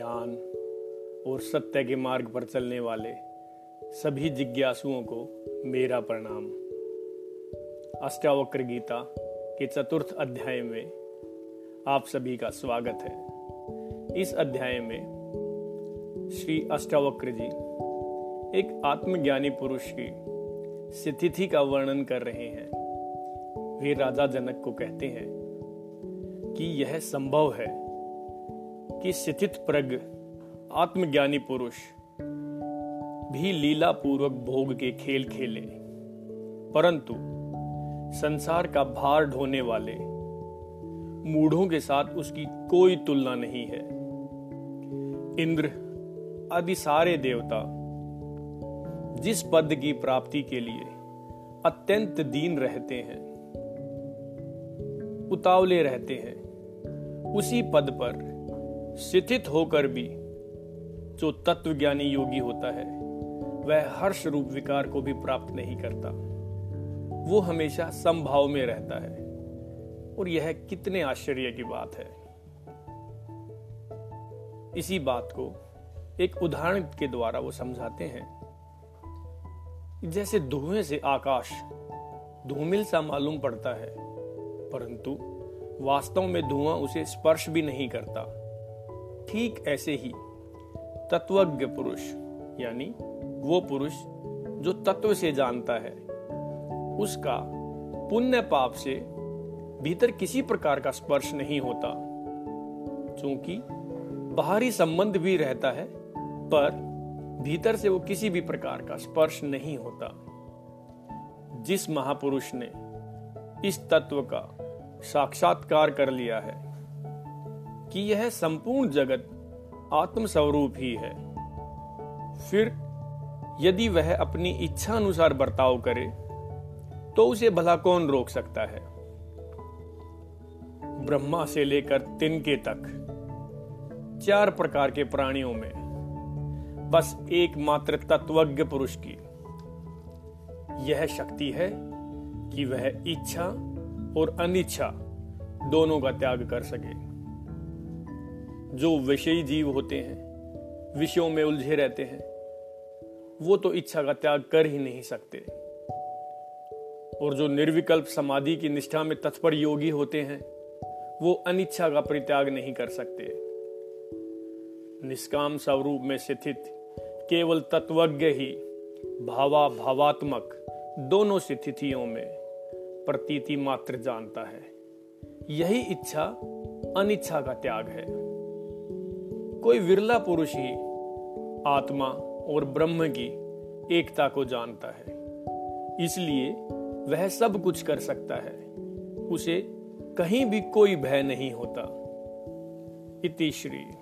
और सत्य के मार्ग पर चलने वाले सभी जिज्ञासुओं को मेरा प्रणाम। अष्टावक्र गीता के चतुर्थ अध्याय में आप सभी का स्वागत है। इस अध्याय में श्री अष्टावक्र जी एक आत्मज्ञानी पुरुष की स्थिति का वर्णन कर रहे हैं। वे राजा जनक को कहते हैं कि यह संभव है कि स्थित प्रग, आत्मज्ञानी पुरुष, भी लीला पूर्वक भोग के खेल खेले। परंतु, संसार का भार ढोने वाले, मूढ़ों के साथ उसकी कोई तुलना नहीं है। इंद्र, आदि सारे देवता, जिस पद की प्राप्ति के लिए अत्यंत दीन रहते हैं, उतावले रहते हैं, उसी पद पर स्थित होकर भी जो तत्वज्ञानी योगी होता है, वह हर्ष रूप विकार को भी प्राप्त नहीं करता। वो हमेशा संभाव में रहता है। और यह कितने आश्चर्य की बात है। इसी बात को एक उदाहरण के द्वारा वो समझाते हैं। जैसे धुएँ से आकाश धूमिल सा मालूम पड़ता है, परंतु वास्तव में धुआँ उसे स्पर्श भी नहीं करता। ठीक ऐसे ही तत्वज्ञ पुरुष, यानी वो पुरुष जो तत्व से जानता है, उसका पुण्य पाप से भीतर किसी प्रकार का स्पर्श नहीं होता। क्योंकि बाहरी संबंध भी रहता है, पर भीतर से वो किसी भी प्रकार का स्पर्श नहीं होता। जिस महापुरुष ने इस तत्व का साक्षात्कार कर लिया है कि यह संपूर्ण जगत आत्मस्वरूप ही है। फिर यदि वह अपनी इच्छा अनुसार बर्ताव करे तो उसे भला कौन रोक सकता है? ब्रह्मा से लेकर तिनके तक, चार प्रकार के प्राणियों में, बस एकमात्र तत्वज्ञ पुरुष की। यह शक्ति है कि वह इच्छा और अनिच्छा दोनों का त्याग कर सके। जो विषयी जीव होते हैं, विषयों में उलझे रहते हैं, वो तो इच्छा का त्याग कर ही नहीं सकते। और जो निर्विकल्प समाधि की निष्ठा में तत्पर योगी होते हैं, वो अनिच्छा का परित्याग नहीं कर सकते। निष्काम स्वरूप में स्थित केवल तत्वज्ञ ही भावा भावात्मक दोनों स्थितियों में प्रतीति मात्र जानता है। यही इच्छा अनिच्छा का त्याग है। कोई विरला पुरुष ही आत्मा और ब्रह्म की एकता को जानता है। इसलिए वह सब कुछ कर सकता है। उसे कहीं भी कोई भय नहीं होता। इति श्री